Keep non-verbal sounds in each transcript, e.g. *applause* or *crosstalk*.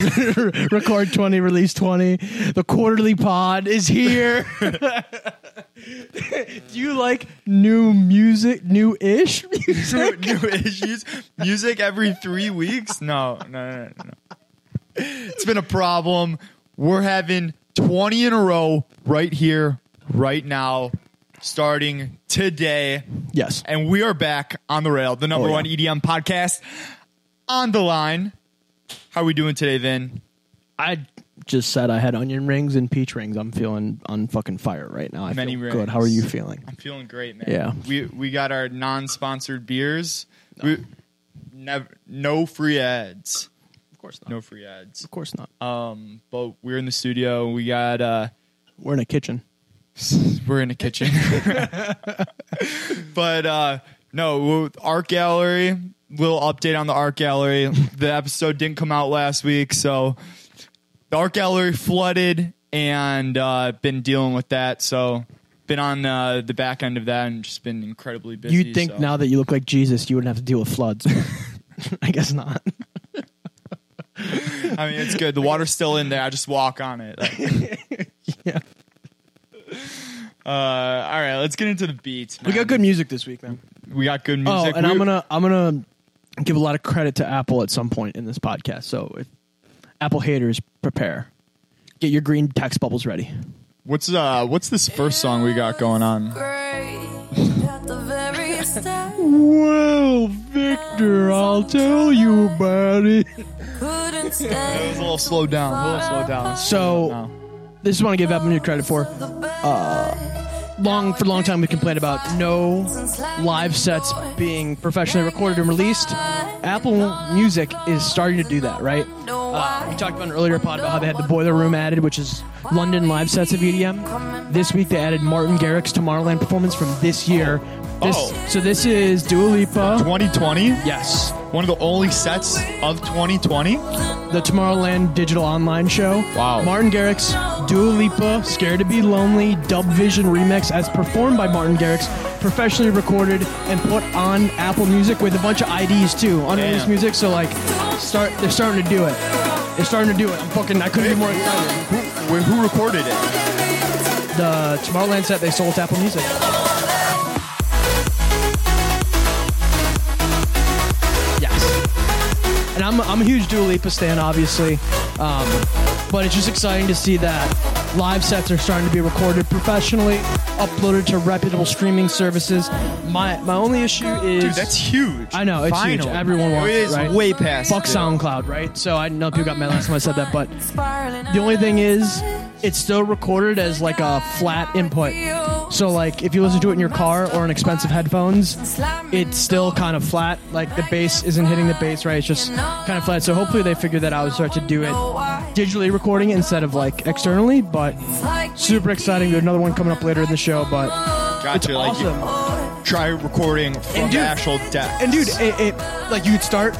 *laughs* Record 20, release 20. The quarterly pod is here. *laughs* Do you like new music, *laughs* new ish music? new issues. Music every three weeks? No, no, no, no, no. It's been a problem. We're having 20 in a row right here, right now, starting today. Yes. And we are back on the rail, the number Oh, yeah. one EDM podcast on the line. How are we doing today, Vin? I just said I had onion rings and peach rings. I'm feeling on fucking fire right now. I Many feel rings. good. How are you feeling? I'm feeling great, man. Yeah. We we got our non-sponsored beers. We, never, no free ads. Of course not. No free ads. Of course not. Um, but we're in the studio. We got uh, We're in a kitchen. *laughs* we're in a kitchen. *laughs* *laughs* but uh, no, art gallery. Little update on the art gallery. *laughs* The episode didn't come out last week, so the art gallery flooded, and uh, been dealing with that. So been on uh, the back end of that, and just been incredibly busy. You'd think so. now that you look like Jesus, you wouldn't have to deal with floods. *laughs* *laughs* I guess not. I mean, it's good. The water's still in there. I just walk on it. Like- Yeah. Uh, all right, let's get into the beats. We got good music this week, man. We got good music. Oh, music. and We- I'm gonna I'm gonna give a lot of credit to Apple at some point in this podcast. So if Apple haters prepare, get your green text bubbles ready. What's uh What's this first song we got going on? Well, Victor, I'll tell you about it. *laughs* It was a little slow down. A little slow down. So No. this is what I give Apple Music credit for. Uh, long for a long time we complained about no live sets being professionally recorded and released. Apple Music is starting to do that, right? Uh, we talked about an earlier pod about how they had the Boiler Room added, which is London live sets of EDM. This week they added Martin Garrix's Tomorrowland performance from this year. This, Oh. So this is Dua Lipa. 2020. Yes, One of the only sets of 2020. the Tomorrowland digital online show. Wow. Martin Garrix, Dua Lipa, Scared to Be Lonely, DubVision remix as performed by Martin Garrix, professionally recorded and put on Apple Music with a bunch of IDs too, unreleased Damn. music. So like, start they're starting to do it. They're starting to do it. I'm fucking. I couldn't be more excited. Who, who recorded it? The Tomorrowland set they sold to Apple Music. And I'm, I'm a huge Dua Lipa stan, obviously. Um, but it's just exciting to see that live sets are starting to be recorded professionally, uploaded to reputable streaming services. My my only issue is Dude, that's huge. I know, it's huge. Everyone wants it. it, is right? way past. fuck it. SoundCloud, right? So I know people got mad last time I said that, but the only thing is, it's still recorded as like a flat input. So like, if you listen to it in your car or in expensive headphones, it's still kind of flat. Like the bass isn't hitting the bass right. It's just kind of flat. So hopefully they figure that out and start to do it digitally recording it instead of like externally. But super exciting. There's another one coming up later in the show, but Gotcha. it's like you- try recording from dude- the actual deck. And dude, it, it like you'd start,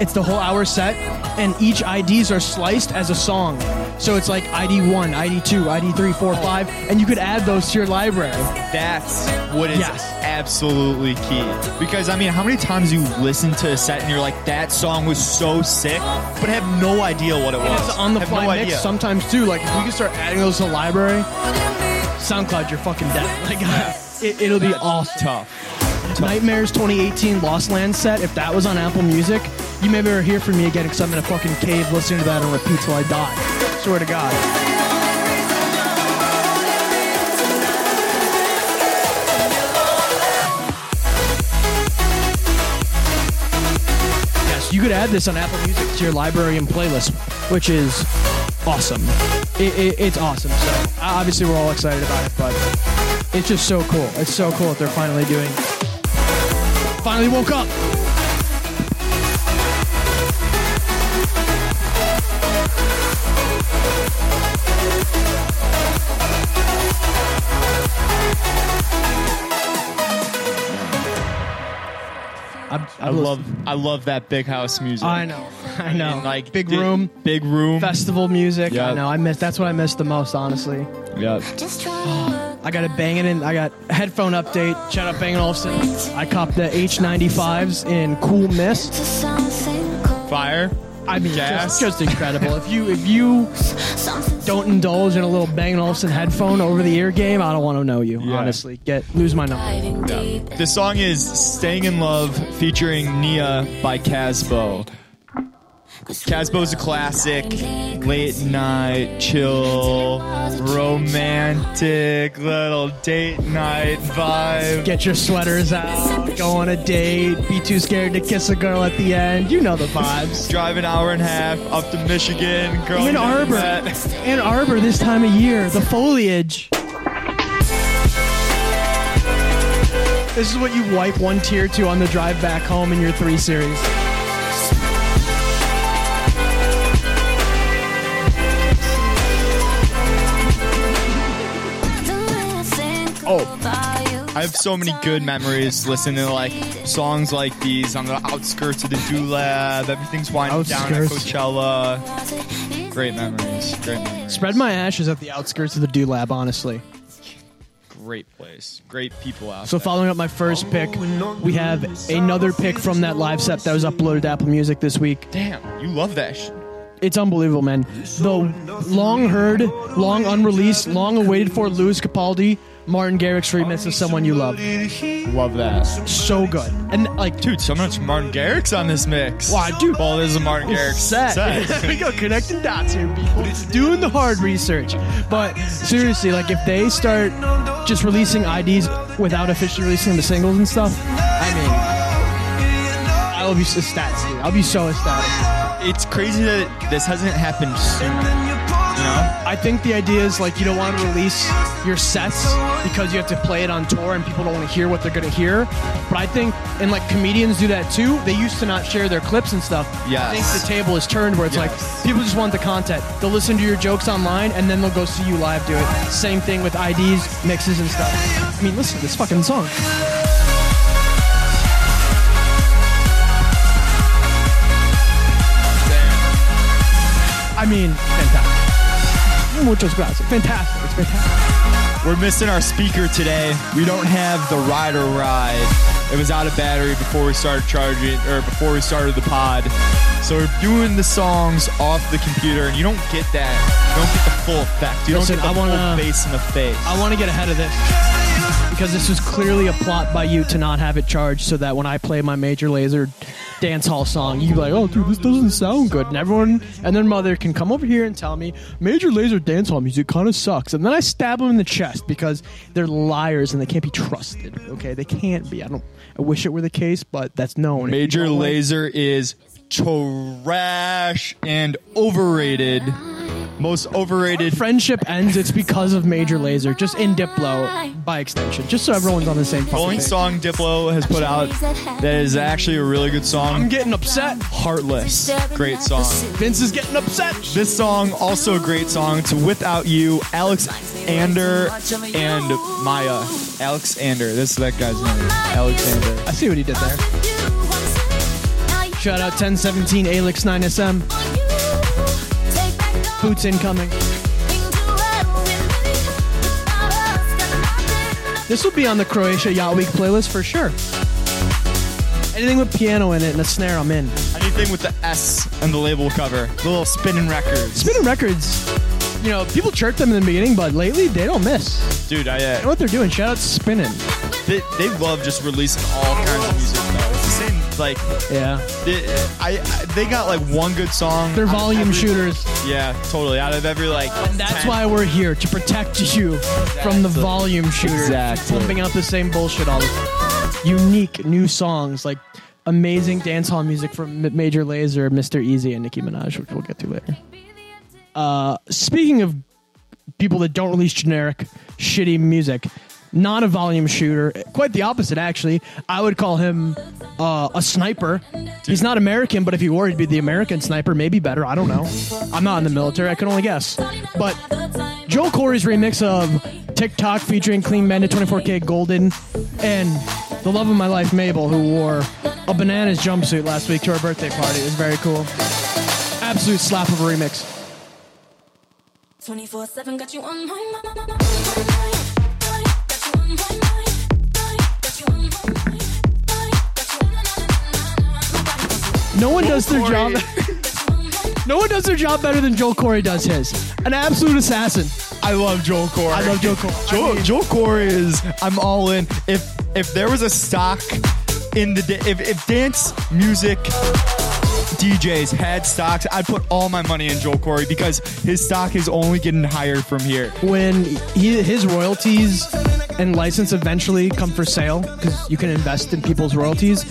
it's the whole hour set, and each IDs are sliced as a song. So it's like ID one, ID two, ID three, four, five, and you could add those to your library. That's what is Yes. absolutely key. Because I mean, how many times you listen to a set and you're like, that song was so sick, but have no idea what it was. And it's on the have fly no mix idea. sometimes too. Like if we can start adding those to the library, SoundCloud, you're fucking dead. *laughs* Like *laughs* it, it'll be awesome. Tough. Nightmares 2018 Lost Land set. If that was on Apple Music, you may never hear from me again because I'm in a fucking cave listening to that on repeat till I die. Swear to God. Yes, you could add this on Apple Music to your library and playlist, which is awesome. It, it, it's awesome. So obviously we're all excited about it, but it's just so cool. It's so cool that they're finally doing. Finally woke up. I, I love, I love that big house music. I know. I know. And, like big di- room, big room. festival music. Yeah. I know. I miss. That's what I miss the most, honestly. Yeah. I got it banging in. I got headphone update. Shout out Bang Olufsen. I copped the H95s in Cool Mist. Fire. I mean, gas. just, just incredible. if you if you *laughs* don't indulge in a little Bang & Olufsen headphone over the ear game, I don't want to know you. Yeah. Honestly, get lose my number. The song is "Staying in Love" featuring Nia by Casbo. Casbo's a classic, late night, chill, romantic little date night vibe. Get your sweaters out, go on a date, be too scared to kiss a girl at the end. You know the vibes. Drive an hour and a half up to Michigan. Girl Ann Arbor. Ann Arbor this time of year, the foliage. This is what you wipe one tear to on the drive back home in your three series. Oh, I have so many good memories listening to like songs like these on the outskirts of the Do Lab. Everything's winding down at Outskirts. Coachella. Great memories. Great memories. Spread my ashes at the outskirts of the Do Lab, honestly. Great place. Great people out So there. following up my first pick, we have another pick from that live set that was uploaded to Apple Music this week. Damn, you love that. Sh- It's unbelievable, man. The long heard, long unreleased, long awaited for Lewis Capaldi, Martin Garrix remix of Someone You Love. love that. So good. And like, Dude, so much Martin Garrix on this mix. Wow, dude. Well, this is a Martin oh, Garrix set. set. *laughs* we go connecting dots here, people. Doing the hard research. But seriously, like if they start just releasing IDs without officially releasing the singles and stuff, I mean, I'll be ecstatic. I'll be so ecstatic. it's crazy that this hasn't happened sooner. Know? I think the idea is like you don't want to release your sets because you have to play it on tour and people don't want to hear what they're going to hear. But I think, and like comedians do that too. They used to not share their clips and stuff. Yes. I think the table is turned where it's Yes. like people just want the content. They'll listen to your jokes online and then they'll go see you live do it. Same thing with IDs, mixes, and stuff. I mean, listen to this fucking song. I mean. Muchas gracias. Fantastic. It's fantastic. We're missing our speaker today. We don't have the ride or ride. It was out of battery before we started charging, or before we started the pod. So we're doing the songs off the computer, and you don't get that. You don't get the full effect. You Listen, don't get the I wanna- full bass in the face. I want to get ahead of this because this was clearly a plot by you to not have it charged so that when I play my Major Lazer dance hall song, you'd be like, oh, dude, this doesn't sound good. And everyone and their mother can come over here and tell me Major Lazer dance hall music kind of sucks. And then I stab them in the chest because they're liars and they can't be trusted. Okay? They can't be. I don't. I wish it were the case, but that's known. Major like- Lazer is trash and overrated. Most overrated. Friendship ends. It's because of Major Lazer, just in Diplo by extension, just so everyone's on the same. fucking only page. song Diplo has put out that is actually a really good song. I'm getting upset. Heartless. Great song. Vince is getting upset. This song, also a great song. It's Without You, Alex Ander and Maya. Alex Ander. This is that guy's name. Alexander. I see what he did there. Shout out 1017 Alyx 9SM. Boots incoming. This will be on the Croatia Yacht Week playlist for sure. Anything with piano in it and a snare, I'm in. Anything with the S and the label cover. The little spinning records. Spinning records, you know, people chirp them in the beginning, but lately they don't miss. Dude, I, You know uh, what they're doing? Shout out to Spinning. they, they love just releasing all kinds of music, like, Yeah. they, I, I, they got like one good song. They're volume every- shooters. Yeah, totally. Out of every, like, That's 10. why we're here to protect you from the volume shooters Exactly. Pumping out the same bullshit all the time. Unique new songs like amazing dancehall music from Major Lazer, Mr. Eazi, and Nicki Minaj, which we'll get to later. Uh, speaking of people that don't release generic, shitty music, not a volume shooter, quite the opposite actually. I would call him uh, a sniper. He's not American, but if he were, he'd be the American sniper. Maybe better. I don't know. I'm not in the military. I can only guess. But Joel Corry's remix of TikTok featuring Clean Bandit 24kGoldn and the love of my life, Mabel, who wore a bananas jumpsuit last week to our birthday party. It was very cool. Absolute slap of a remix. 24 7 got you on my mind. Got you on my mind. No one does their job. You *laughs* on No one does their job better than Joel Corry does his. An absolute assassin. I love Joel Corry. I love Joel Corry. Joel, I mean- Joel Corry is. I'm all in. If if there was a stock in the da- if if dance music DJs had stocks, I'd put all my money in Joel Corry because his stock is only getting higher from here. When he, his royalties and license eventually come for sale, because you can invest in people's royalties,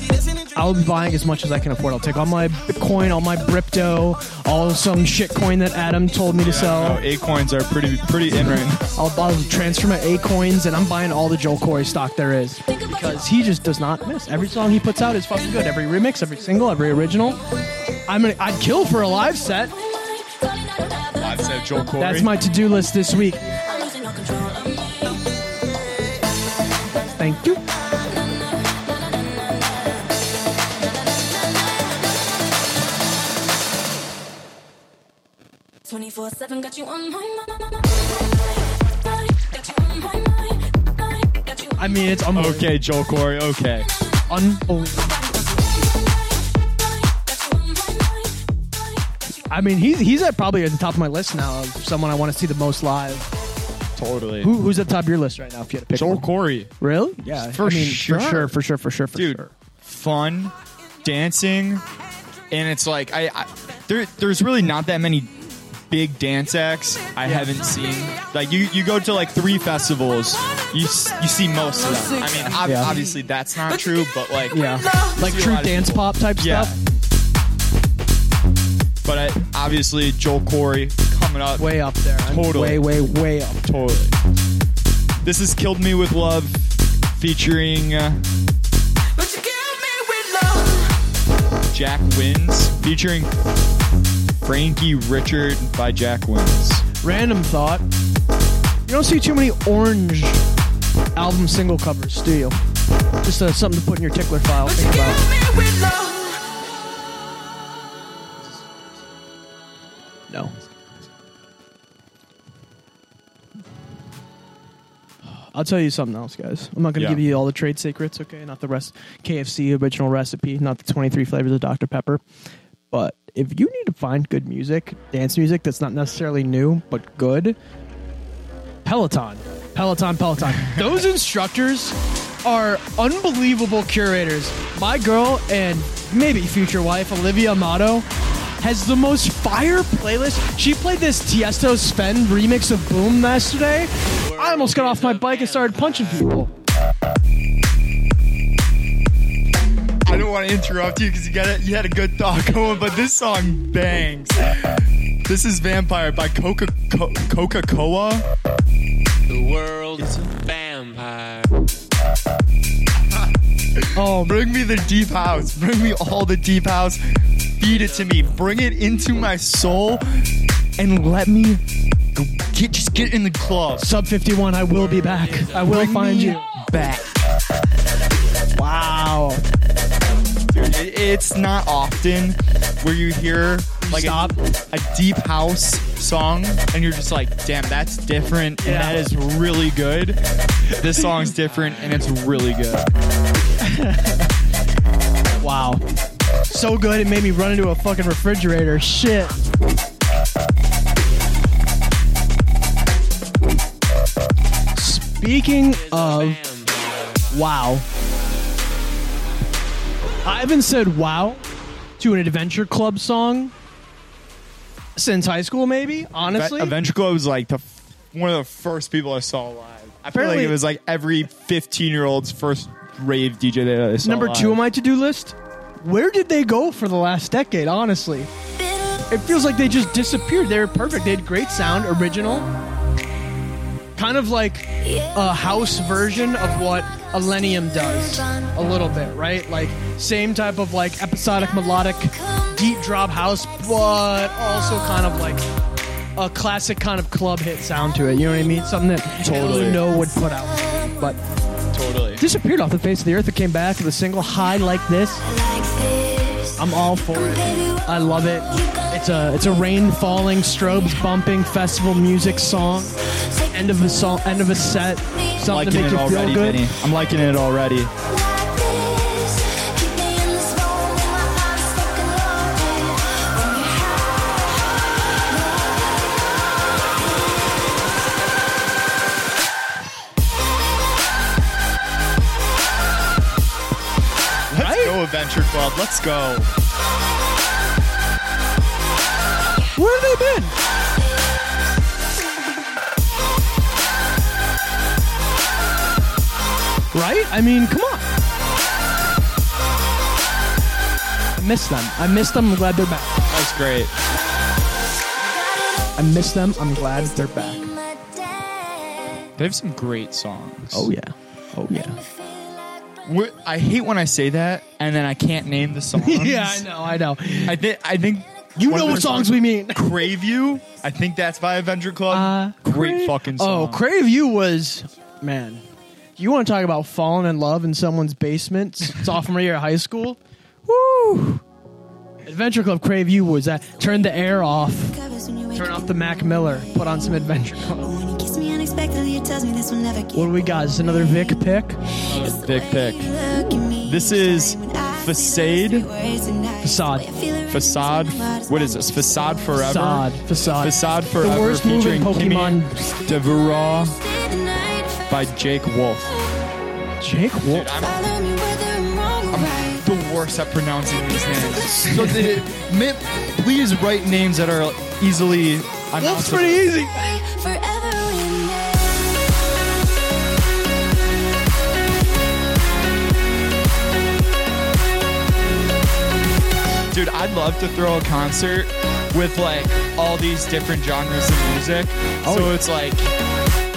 I'll be buying as much as I can afford. I'll take all my Bitcoin, all my Brypto, all some shit coin that Adam told me to sell. No, A coins are pretty pretty in right now. *laughs* I'll, I'll transfer my A coins and I'm buying all the Joel Corry stock there is because he just does not miss. Every song he puts out is fucking good. Every remix, every single, every original. I'm gonna, I'd kill for a live set. I'd say Joel Corry. That's my to-do list this week. Thank you. Twenty-four seven, got you on my mind. Got you on my mind. Got you on I mean, it's unbelievable. okay, Joel Corry. Okay. Unbelievable. I mean, he's he's at probably at the top of my list now of someone I want to see the most live. Totally. Who, who's at the top of your list right now? If you had to pick Joel one? Corry. really? Yeah, For I mean, sure. for sure, for sure, for sure, for dude sure. fun dancing and it's like I, I there there's really not that many big dance acts I haven't seen like you you go to like three festivals you you see most of them I mean ob- Yeah. obviously that's not true but like Yeah, like true dance pop type yeah stuff. but I, obviously Joel Corry coming up Way up there. I'm Totally. Way, way, way up. totally this has killed me with love featuring uh, But you kill me with love. Jack Wins featuring Frankie Richard by Jack Wins Random thought. You don't see too many orange album single covers, do you? Just uh, something to put in your tickler file. But you Think kill about. me with love. No. I'll tell you something else, guys. I'm not going to Yeah. give you all the trade secrets, okay? Not the rest KFC original recipe, not the 23 flavors of Dr. Pepper. But if you need to find good music, dance music that's not necessarily new but good, Peloton. Peloton, Peloton. *laughs* Those instructors are unbelievable curators. My girl and maybe future wife, Olivia Amato, has the most fire playlist. She played this Tiesto Sven remix of Boom yesterday. I almost got off my bike and started punching people. I don't want to interrupt you because you got it. You had a good thought *laughs* going, but this song bangs. This is "Vampire" by Coca Coca Cola. The world is a vampire. Oh, Bring me the deep house. Bring me all the deep house. Feed it to me. Bring it into my soul, and let me get just get in the club. sub 51, I will be back. I will Bring find you. back. Wow. Dude, it- it's not often where you hear like a, a deep house song and you're just like, damn, that's different and Yeah. that is really good. This song's different and it's really good. *laughs* Wow. So good, it made me run into a fucking refrigerator. Shit. Speaking of wow, I haven't said wow to an Adventure Club song since high school, maybe. Honestly, Adventure Club was like the f- one of the first people I saw live. I feel like Apparently- it was like every 15 year old's first rave DJ that I saw number two on my to-do list. Where did they go for the last decade? Honestly, it feels like they just disappeared. They were perfect. They had great sound, original, kind of like a house version of what Illenium does, a little bit, right? Like same type of like episodic, melodic, deep drop house, but also kind of like a classic kind of club hit sound to it. You know what I mean? Something that Totally. no would put out, but Totally. disappeared off the face of the earth. It came back with a single high like this. I'm all for it. I love it. It's a it's a rain falling, strobes bumping, festival music song. End of a song, end of a set. Something to make you feel already, good. Vinny. I'm liking it already. Adventure Club. Let's go. Where have they been? Right? I mean, come on. I miss them. I miss them. I'm glad they're back. That's great. I miss them. I'm glad they're back. They have some great songs. Oh yeah. Oh yeah. Wh- I hate when I say that and then I can't name the *laughs* songs. yeah, I know. I know. I think I think You know what their songs we mean. *laughs* Crave You. I think that's by Adventure Club. Uh, great Crave- fucking song. Oh, Crave You was man. You want to talk about falling in love in someone's basement *laughs* sophomore year of high school? Woo! Adventure Club Crave You was that. Turn the air off. Turn off the Mac Miller. Put on some Adventure Club. What do we got? Is another Vic pick? Big pick. This is Facade. Facade. Facade. What is this? Facade Forever. Facade. Facade. Facade Forever. The worst moving featuring Pokemon. Kimmy Devereaux by Jake Wolf. Jake Wolf. Follow me whether I'm wrong or right. the worst at pronouncing these names. So the, *laughs* mi- please write names that are easily Wolf's announceable. pretty easy. Dude, I'd love to throw a concert with like all these different genres of music. Oh, so it's like,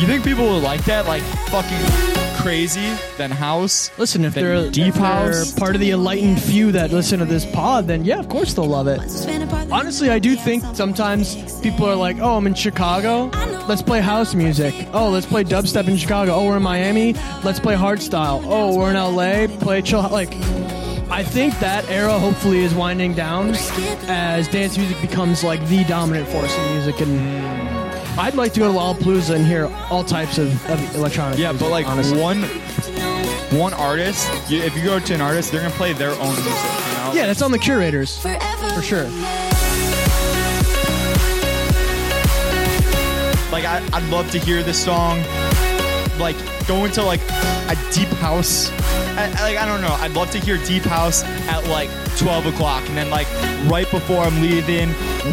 you think people would like that? Like fucking crazy, then house. Listen, if they're deep if they're house. part of the enlightened few that listen to this pod, then yeah, of course they'll love it. Honestly, I do think sometimes people are like, "Oh, I'm in Chicago. Let's play house music. Oh, let's play dubstep in Chicago. Oh, we're in Miami. Let's play hardstyle. Oh, we're in LA. Play chill." Like, I think that era hopefully is winding down as dance music becomes like the dominant force in music. And mm. I'd like to go to Lollapalooza and hear all types of, of electronic. Yeah, music, but like honestly. one one artist, you, if you go to an artist, they're gonna play their own music. You know? yeah, that's on the curators for sure. Like I, I'd love to hear this song. Like go into like a deep house. I, I- like I don't know. I'd love to hear deep house at like 12 o'clock, and then like right before I'm leaving,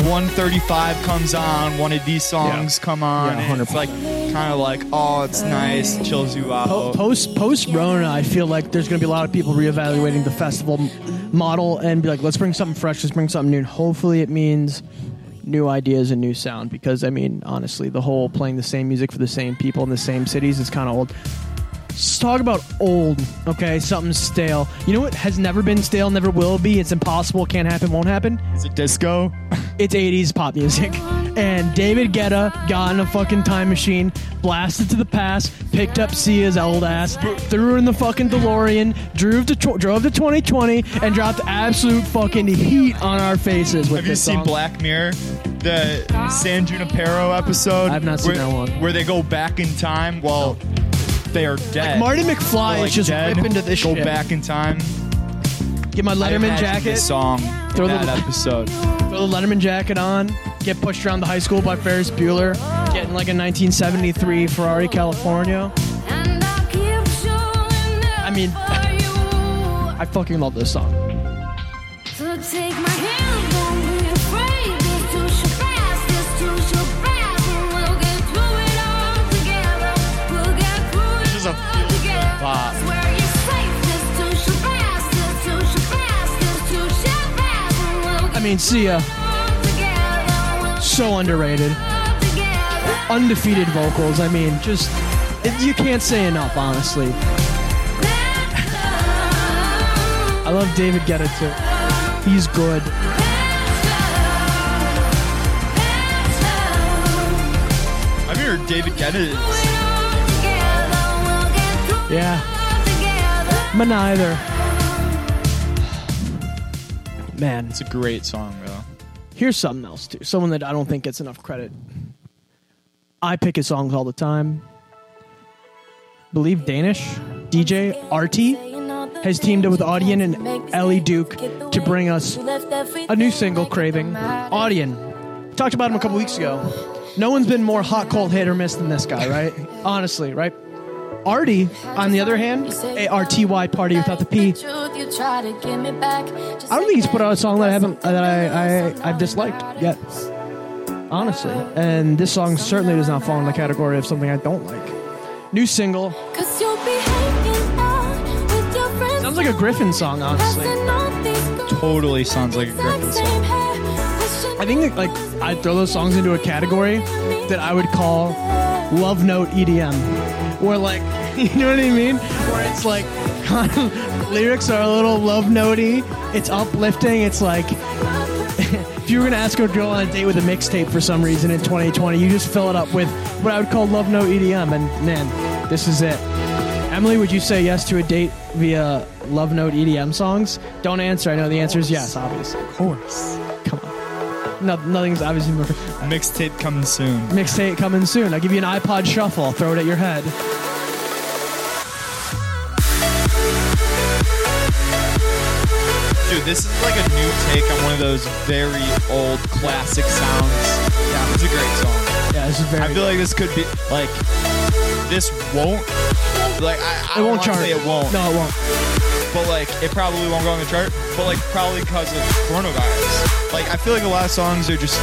135 comes on. One of these songs come on. Yeah, and it's like kind of like oh, it's nice, chills you out. Po- Post post Rona, I feel like there's going to be a lot of people reevaluating the festival model and be like, let's bring something fresh, let's bring something new. And hopefully, it means new ideas and new sound. Because I mean, honestly, the whole playing the same music for the same people in the same cities is kind of old. Let's talk about old, okay? Something stale. You know what has never been stale, never will be. It's impossible, can't happen, won't happen. Is it disco? It's 80s pop music. *laughs* And David Guetta got in a fucking time machine, blasted to the past, picked up Sia's old ass, threw her in the fucking DeLorean, drove to tw- drove to 2020, and dropped absolute fucking heat on our faces with Have you seen song. Black Mirror? The San Junipero episode? I've not seen where, that one. Where they go back in time while they are dead. Marty McFly They're, is just dead, ripping to this Go shit. back in time. Get my Letterman jacket, song. Throw the- episode. throw the Letterman jacket on, get pushed around the high school by Ferris Bueller, getting like a 1973 Ferrari California. I mean, *laughs* I fucking love this song. So take my hand, don't be afraid. This too shall pass, this too shall pass, we'll get through it all together. We'll get through it is a all feel-good together. bop. Swear you're safe. This too shall pass, this too shall pass, this too shall pass, I mean, Sia, all together. We'll so underrated. undefeated vocals. I mean, just you can't say enough, honestly. *laughs* I love David Guetta too. He's good. I've heard David Guetta. Yeah, but neither. *sighs* Man, It's a great song, though. Here's something else too. Someone that I don't think gets enough credit. I pick his songs all the time. Believe Danish DJ Arty has teamed up with Audien and Ellee Duke to bring us a new single, Craving. Audien. Talked about him a couple weeks ago. No one's been more hot, cold, hit or miss than this guy, right? Honestly, right? Arty, on the other hand, A R T Y party without the P. I don't think he's put out a song that I haven't that I, I I've disliked yet. Honestly, and this song certainly does not fall in the category of something I don't like. New single Cause you'll be hanging out with your friends. sounds like a Gryffin song, honestly. Totally sounds like a Gryffin song. I think like I throw those songs into a category that I would call love note EDM, where like *laughs* you know what I mean, where it's like kind of, lyrics are a little love notey. It's uplifting. It's like *laughs* if you were gonna ask a girl on a date with a mixtape for some reason in 2020, you just fill it up with what I would call love note EDM, and man, this is it. Emily, would you say yes to a date via love note EDM songs? Don't answer. I know the answer is yes, obviously. Of course. No, nothing's obviously more. Mixtape coming soon. Mixtape coming soon. I'll give you an iPod shuffle. I'll throw it at your head. Dude, this is like a new take on one of those very old classic sounds. Yeah, it's a great song. Yeah, this is very. I feel like this could be like this won't like I, I it won't chart. say it won't, No, it won't. But like it probably won't go on the chart. But like probably because of coronavirus. Like I feel like a lot of songs are just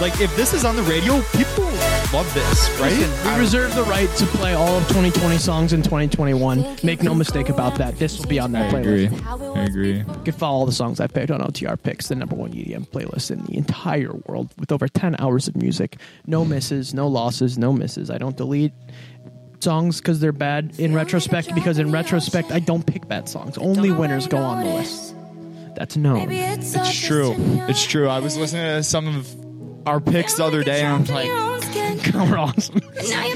like if this is on the radio, people love this, right? Listen, we reserve the right to play all of 2020 songs in 2021. Make no mistake about that. This will be on that I playlist. agree. I agree. You can follow all the songs I've picked on OTR Picks, the number one EDM playlist in the entire world, with over 10 hours of music. No misses, no losses, no misses. I don't delete songs because they're bad in retrospect, because in retrospect, I don't pick bad songs. Only winners go on the list. That's known. It's It's true. It's true. I was listening to some of our picks the other day, and I'm like, *laughs* We're awesome.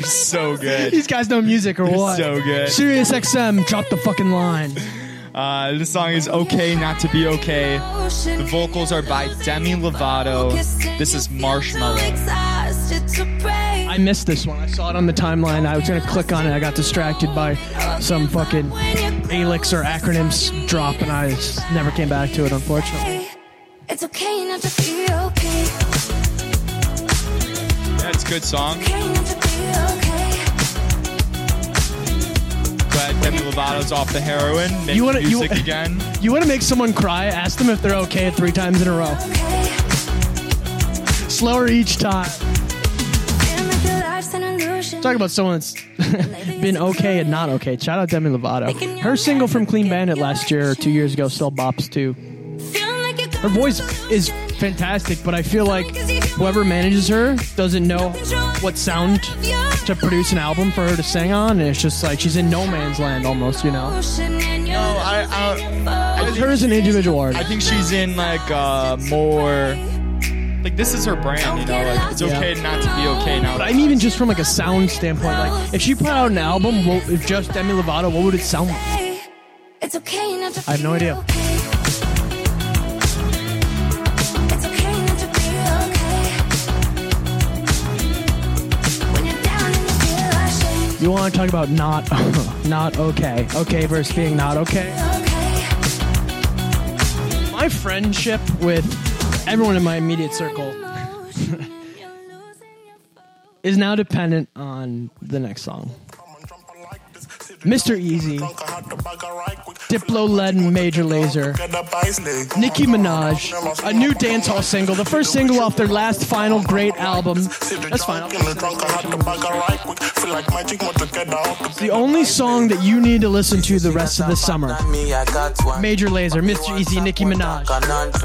so good. These guys know music or what? so good. Sirius XM, drop the fucking line. Uh, this song is "Okay Not to Be Okay." The vocals are by Demi Lovato. This is Marshmello. I missed this one. I saw it on the timeline. I was gonna click on it. I got distracted by some fucking Alyx or acronyms drop, and I just never came back to it, unfortunately. It's okay not to be okay. That's a good song. Okay not to be okay. Glad Demi Lovato's off the heroin. Making You wanna- you- again. *laughs* You want to make someone cry? Ask them if they're okay three times in a row. Slower each time. Talk about someone that's *laughs* *laughs* been okay and not okay. Shout out Demi Lovato. Her single from Clean Bandit last year or two years ago still bops too. Feel like you're Her voice is fantastic, but I feel like whoever manages her doesn't know what sound to produce an album for her to sing on, and it's just like she's in no man's land almost, you know. No, I, I, I, Her as an individual artist. I think she's in like uh, more. Like this is her brand, you know. Like it's Yeah. okay not to be okay now. But I mean, even just from like a sound standpoint, like if she put out an album, what, if just Demi Lovato, what would it sound like? It's okay not to I have no idea. okay. It's okay not to be okay. When you're down and you feel ashamed. You want to talk about not, *laughs* not okay, okay versus being not okay? Okay. My friendship with everyone in my immediate circle *laughs* is now dependent on the next song. Mr. Eazi, Diplo led Major Lazer, Nicki Minaj, a new dancehall single, the first single off their last final great album. That's fine. It's the only song that you need to listen to the rest of the summer. Major Lazer, Mr. Eazi, Nicki Minaj.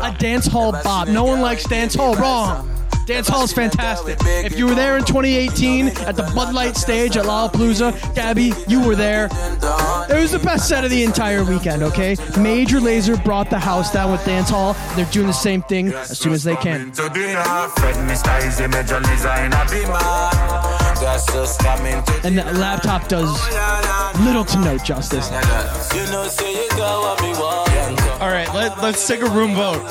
A dance hall bop. No one likes dance hall. Wrong. Dance hall is fantastic. If you were there in 2018 at the Bud Light stage at Lollapalooza, Gabby, you were there. It was the best set of the entire weekend, okay? Major Lazer brought the house down with dance hall. They're doing the same thing as soon as they can. And that laptop does little to no justice. All right, let, let's take a room vote.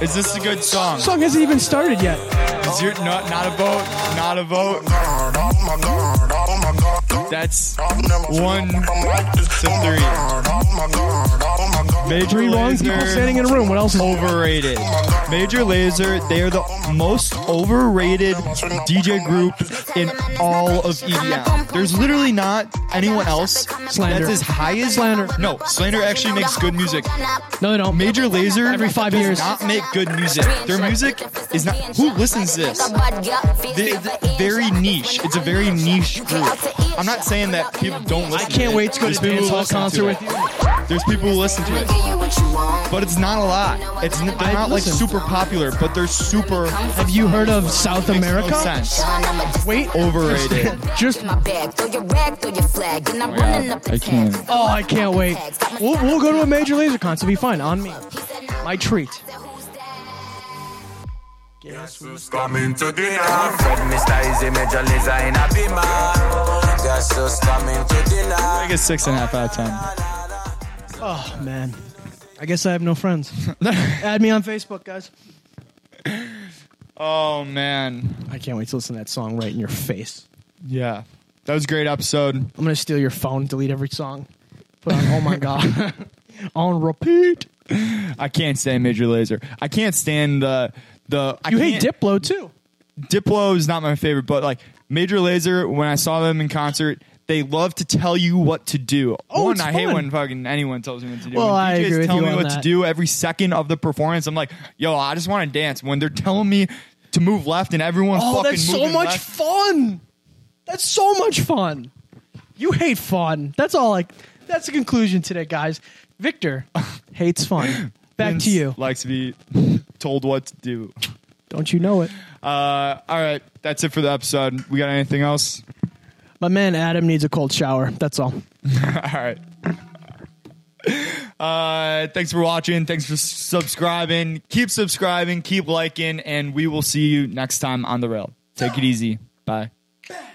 Is this a good song? Song hasn't even started yet. Is your not not a vote? Not a vote. That's one to three. Major Three wrong people Lazer- standing in a room. What else is overrated. Major Lazer, they are the most overrated DJ group in all of EDM. There's literally not anyone else Slander. that's as high as Slander. No, Slander actually makes good music. No, they don't. Major Lazer Every five does years. not make good music. Their music is not. Who listens to this? They- they- very niche. It's a very niche group. I'm not saying that people don't listen. I can't to wait to go to a dance hall to concert with you. There's people who listen to it, but it's not a lot. It's n- they're I not like listen. super popular, but they're super. Have you heard of South Makes America? No sense. Wait, Overrated. *laughs* just my bag, throw your rag, throw your flag, and I'm oh running up the I can't. oh, I can't wait. We'll, we'll go to a Major Lazer concert. It'll be fine on me. My treat. Who's coming to dinner? Fred Mr. Eazi Major Lazer in a beamer. Guess who's coming to dinner? I guess six and a half out of ten. Oh man, I guess I have no friends. *laughs* Add me on Facebook, guys. Oh man, I can't wait to listen to that song right in your face. yeah, that was a great episode. I'm gonna steal your phone, delete every song, put on. Oh my god, *laughs* on repeat. I can't stand Major Lazer. I can't stand the the. I You hate can't- Diplo too. Diplo is not my favorite, but like Major Lazer, when I saw them in concert, they love to tell you what to do. Oh, One, it's I hate when fucking anyone tells me what to do. Well, when I DJs agree with tell you me on what that. to do every second of the performance. I'm like, yo, I just want to dance. When they're telling me to move left and everyone's Oh, fucking that's so moving much left, fun. That's so much fun. You hate fun. That's all. Like that's the conclusion today, guys. Victor *laughs* hates fun. Back Vince to you. Likes to be told what to do. Don't you know it? Uh, all right, that's it for the episode. We got anything else? My man Adam needs a cold shower. That's all. *laughs* All right. Uh, thanks for watching. Thanks for subscribing. Keep subscribing. Keep liking, and we will see you next time on the rail. Take it easy. Bye.